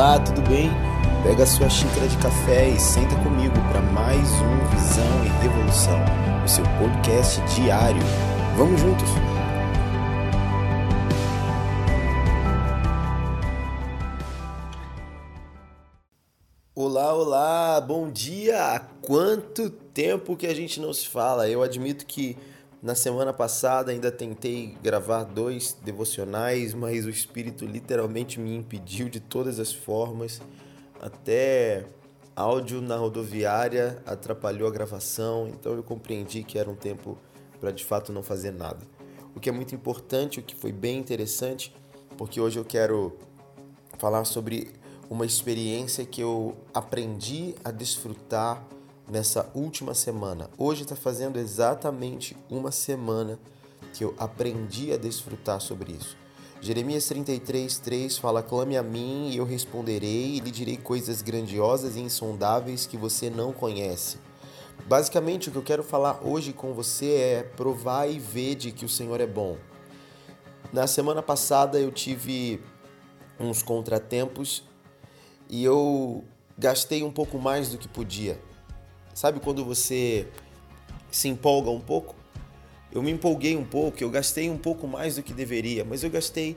Olá, tudo bem? Pega sua xícara de café e senta comigo para mais um Visão e Revolução, o seu podcast diário. Vamos juntos? Olá, olá, bom dia! Há quanto tempo que a gente não se fala? Eu admito que na semana passada ainda tentei gravar dois devocionais, mas o espírito literalmente me impediu de todas as formas. Até áudio na rodoviária atrapalhou a gravação, então eu compreendi que era um tempo para de fato não fazer nada. O que é muito importante, o que foi bem interessante, porque hoje eu quero falar sobre uma experiência que eu aprendi a desfrutar nessa última semana. Hoje está fazendo exatamente uma semana que eu aprendi a desfrutar sobre isso. Jeremias 33, 3 fala: Clame a mim e eu responderei, e lhe direi coisas grandiosas e insondáveis que você não conhece. Basicamente, o que eu quero falar hoje com você é provar e ver de que o Senhor é bom. Na semana passada eu tive uns contratempos e eu gastei um pouco mais do que podia. Sabe quando você se empolga um pouco? Eu me empolguei um pouco, eu gastei um pouco mais do que deveria, mas eu gastei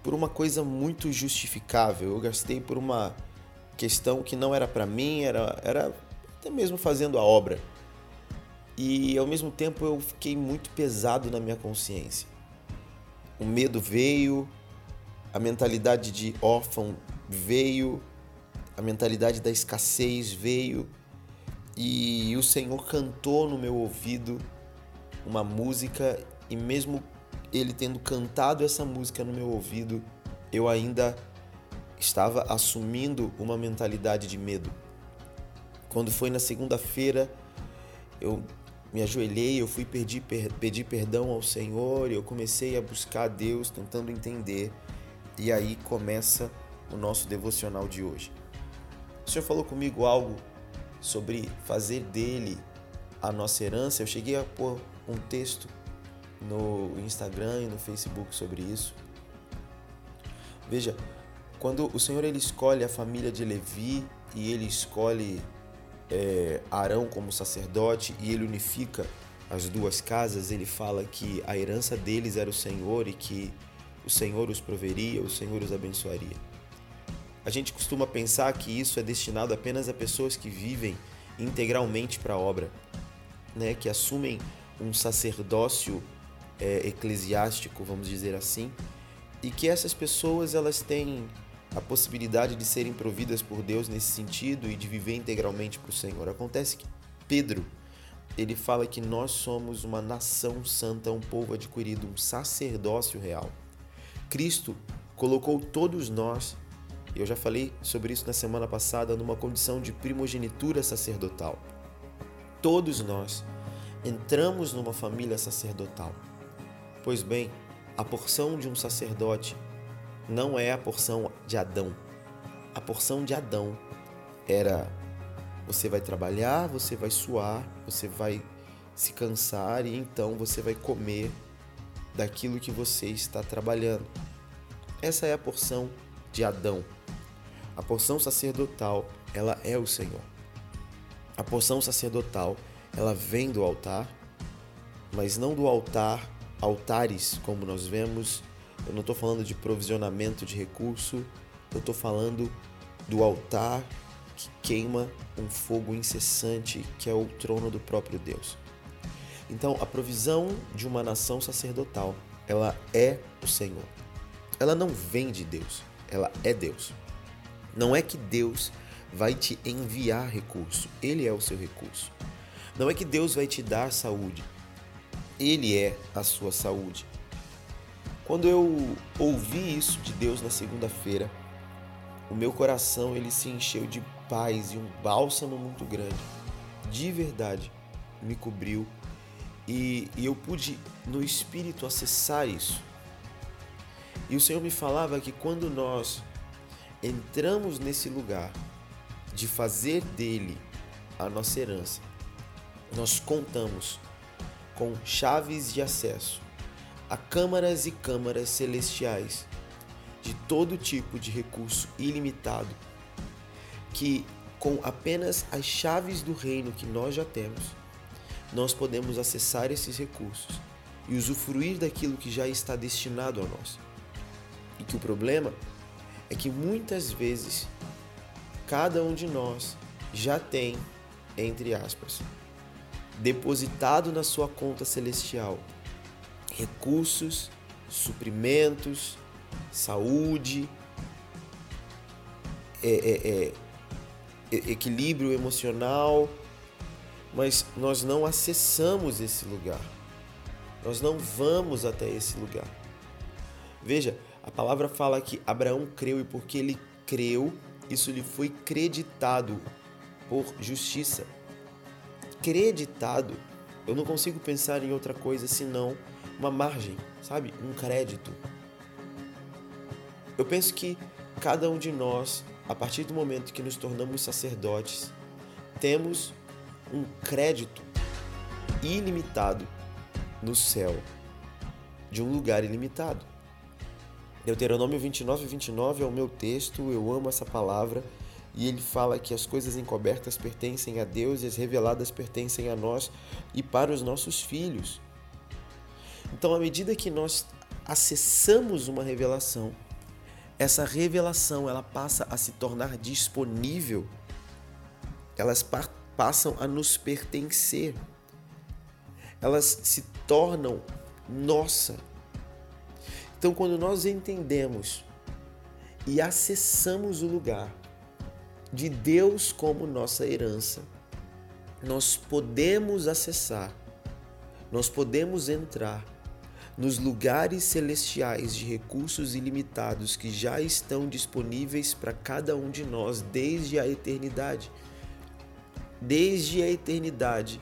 por uma coisa muito justificável. Eu gastei por uma questão que não era para mim, era, era até mesmo fazendo a obra. E ao mesmo tempo eu fiquei muito pesado na minha consciência. O medo veio, a mentalidade de órfão veio, a mentalidade da escassez veio e o Senhor cantou no meu ouvido uma música e mesmo ele tendo cantado essa música no meu ouvido, eu ainda estava assumindo uma mentalidade de medo. Quando foi na segunda-feira, eu me ajoelhei, eu fui pedir, pedir perdão ao Senhor, eu comecei a buscar a Deus, tentando entender, e aí começa o nosso devocional de hoje. O Senhor falou comigo algo sobre fazer dele a nossa herança, eu cheguei a pôr um texto no Instagram e no Facebook sobre isso. Veja, quando o Senhor ele escolhe a família de Levi e ele escolhe é, Arão como sacerdote e ele unifica as duas casas, ele fala que a herança deles era o Senhor e que o Senhor os proveria, o Senhor os abençoaria. A gente costuma pensar que isso é destinado apenas a pessoas que vivem integralmente para a obra, né? que assumem um sacerdócio é, eclesiástico, vamos dizer assim, e que essas pessoas elas têm a possibilidade de serem providas por Deus nesse sentido e de viver integralmente para o Senhor. Acontece que Pedro ele fala que nós somos uma nação santa, um povo adquirido, um sacerdócio real. Cristo colocou todos nós eu já falei sobre isso na semana passada, numa condição de primogenitura sacerdotal. Todos nós entramos numa família sacerdotal. Pois bem, a porção de um sacerdote não é a porção de Adão. A porção de Adão era você vai trabalhar, você vai suar, você vai se cansar e então você vai comer daquilo que você está trabalhando. Essa é a porção de Adão. A porção sacerdotal, ela é o Senhor. A porção sacerdotal, ela vem do altar, mas não do altar, altares como nós vemos. Eu não estou falando de provisionamento de recurso, eu estou falando do altar que queima um fogo incessante que é o trono do próprio Deus. Então, a provisão de uma nação sacerdotal, ela é o Senhor. Ela não vem de Deus, ela é Deus. Não é que Deus vai te enviar recurso, Ele é o seu recurso. Não é que Deus vai te dar saúde, Ele é a sua saúde. Quando eu ouvi isso de Deus na segunda-feira, o meu coração ele se encheu de paz e um bálsamo muito grande. De verdade, me cobriu e, e eu pude no espírito acessar isso. E o Senhor me falava que quando nós entramos nesse lugar de fazer dele a nossa herança, nós contamos com chaves de acesso a câmaras e câmaras celestiais de todo tipo de recurso ilimitado que com apenas as chaves do reino que nós já temos, nós podemos acessar esses recursos e usufruir daquilo que já está destinado a nós. E que o problema é que muitas vezes cada um de nós já tem, entre aspas, depositado na sua conta celestial recursos, suprimentos, saúde, é, é, é, equilíbrio emocional, mas nós não acessamos esse lugar. Nós não vamos até esse lugar. Veja, a palavra fala que Abraão creu e porque ele creu, isso lhe foi creditado por justiça. Creditado. Eu não consigo pensar em outra coisa senão uma margem, sabe? Um crédito. Eu penso que cada um de nós, a partir do momento que nos tornamos sacerdotes, temos um crédito ilimitado no céu, de um lugar ilimitado. Deuteronômio 29, 29 é o meu texto, eu amo essa palavra, e ele fala que as coisas encobertas pertencem a Deus e as reveladas pertencem a nós e para os nossos filhos. Então, à medida que nós acessamos uma revelação, essa revelação ela passa a se tornar disponível, elas passam a nos pertencer, elas se tornam nossa. Então, quando nós entendemos e acessamos o lugar de Deus como nossa herança, nós podemos acessar, nós podemos entrar nos lugares celestiais de recursos ilimitados que já estão disponíveis para cada um de nós desde a eternidade. Desde a eternidade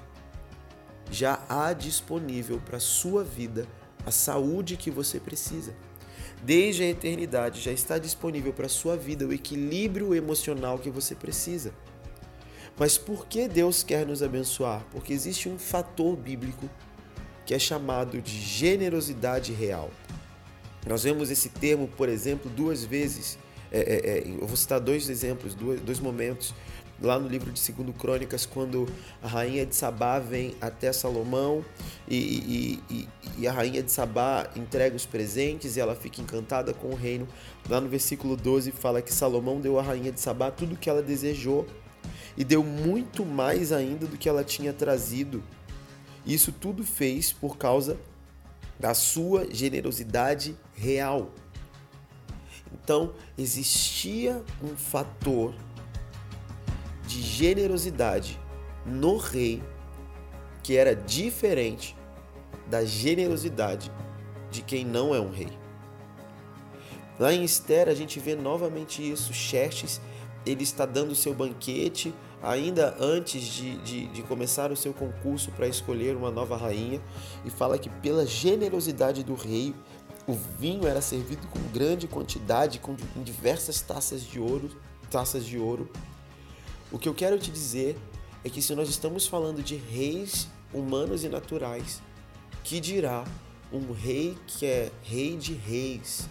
já há disponível para a sua vida a saúde que você precisa. Desde a eternidade já está disponível para a sua vida o equilíbrio emocional que você precisa. Mas por que Deus quer nos abençoar? Porque existe um fator bíblico que é chamado de generosidade real. Nós vemos esse termo, por exemplo, duas vezes. É, é, é, eu vou citar dois exemplos, dois, dois momentos lá no livro de Segundo Crônicas, quando a rainha de Sabá vem até Salomão e, e, e, e, a rainha de Sabá entrega os presentes e ela fica encantada com o reino. Lá no versículo 12 fala que Salomão deu à rainha de Sabá tudo o que ela desejou e deu muito mais ainda do que ela tinha trazido. Isso tudo fez por causa da sua generosidade real. Então, existia um fator de generosidade no rei que era diferente da generosidade de quem não é um rei. Lá em Esther a gente vê novamente isso. Xerxes ele está dando seu banquete ainda antes de, de, de começar o seu concurso para escolher uma nova rainha, e fala que pela generosidade do rei, o vinho era servido com grande quantidade, com em diversas taças de ouro, taças de ouro. O que eu quero te dizer é que se nós estamos falando de reis humanos e naturais, que dirá um rei que é rei de reis,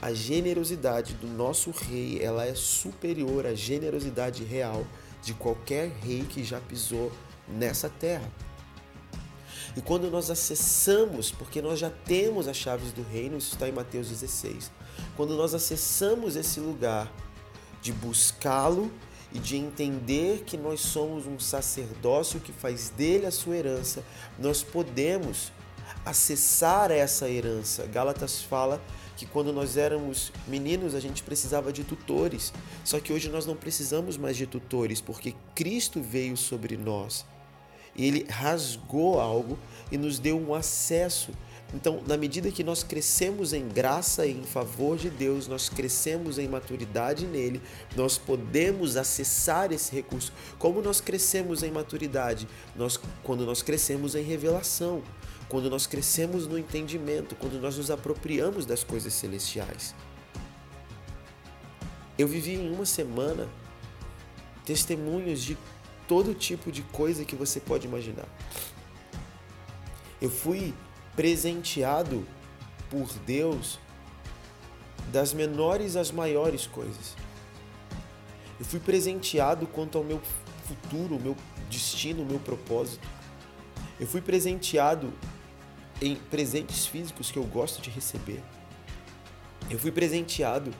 a generosidade do nosso rei ela é superior à generosidade real de qualquer rei que já pisou nessa terra. E quando nós acessamos, porque nós já temos as chaves do reino, isso está em Mateus 16. Quando nós acessamos esse lugar de buscá-lo e de entender que nós somos um sacerdócio que faz dele a sua herança, nós podemos acessar essa herança. Gálatas fala que quando nós éramos meninos a gente precisava de tutores. Só que hoje nós não precisamos mais de tutores, porque Cristo veio sobre nós. E ele rasgou algo e nos deu um acesso. Então, na medida que nós crescemos em graça e em favor de Deus, nós crescemos em maturidade nele, nós podemos acessar esse recurso. Como nós crescemos em maturidade? Nós, quando nós crescemos em revelação quando nós crescemos no entendimento, quando nós nos apropriamos das coisas celestiais. Eu vivi em uma semana testemunhos de todo tipo de coisa que você pode imaginar. Eu fui presenteado por Deus das menores às maiores coisas. Eu fui presenteado quanto ao meu futuro, meu destino, meu propósito. Eu fui presenteado em presentes físicos que eu gosto de receber. Eu fui presenteado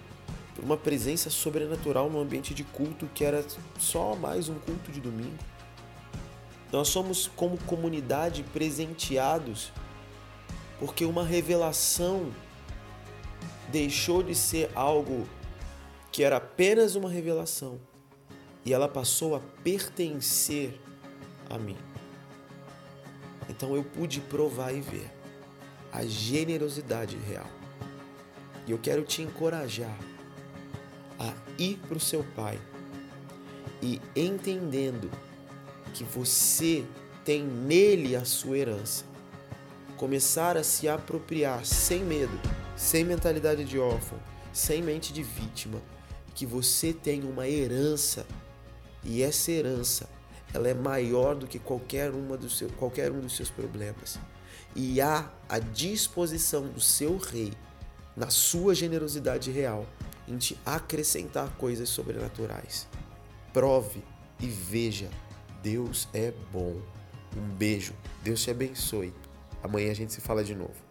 por uma presença sobrenatural no ambiente de culto que era só mais um culto de domingo. Nós somos, como comunidade, presenteados porque uma revelação deixou de ser algo que era apenas uma revelação e ela passou a pertencer a mim. Então eu pude provar e ver a generosidade real. E eu quero te encorajar a ir para o seu pai e entendendo que você tem nele a sua herança, começar a se apropriar sem medo, sem mentalidade de órfão, sem mente de vítima, que você tem uma herança e essa herança ela é maior do que qualquer, uma do seu, qualquer um dos seus problemas. E há a disposição do seu rei, na sua generosidade real, em te acrescentar coisas sobrenaturais. Prove e veja, Deus é bom. Um beijo, Deus te abençoe. Amanhã a gente se fala de novo.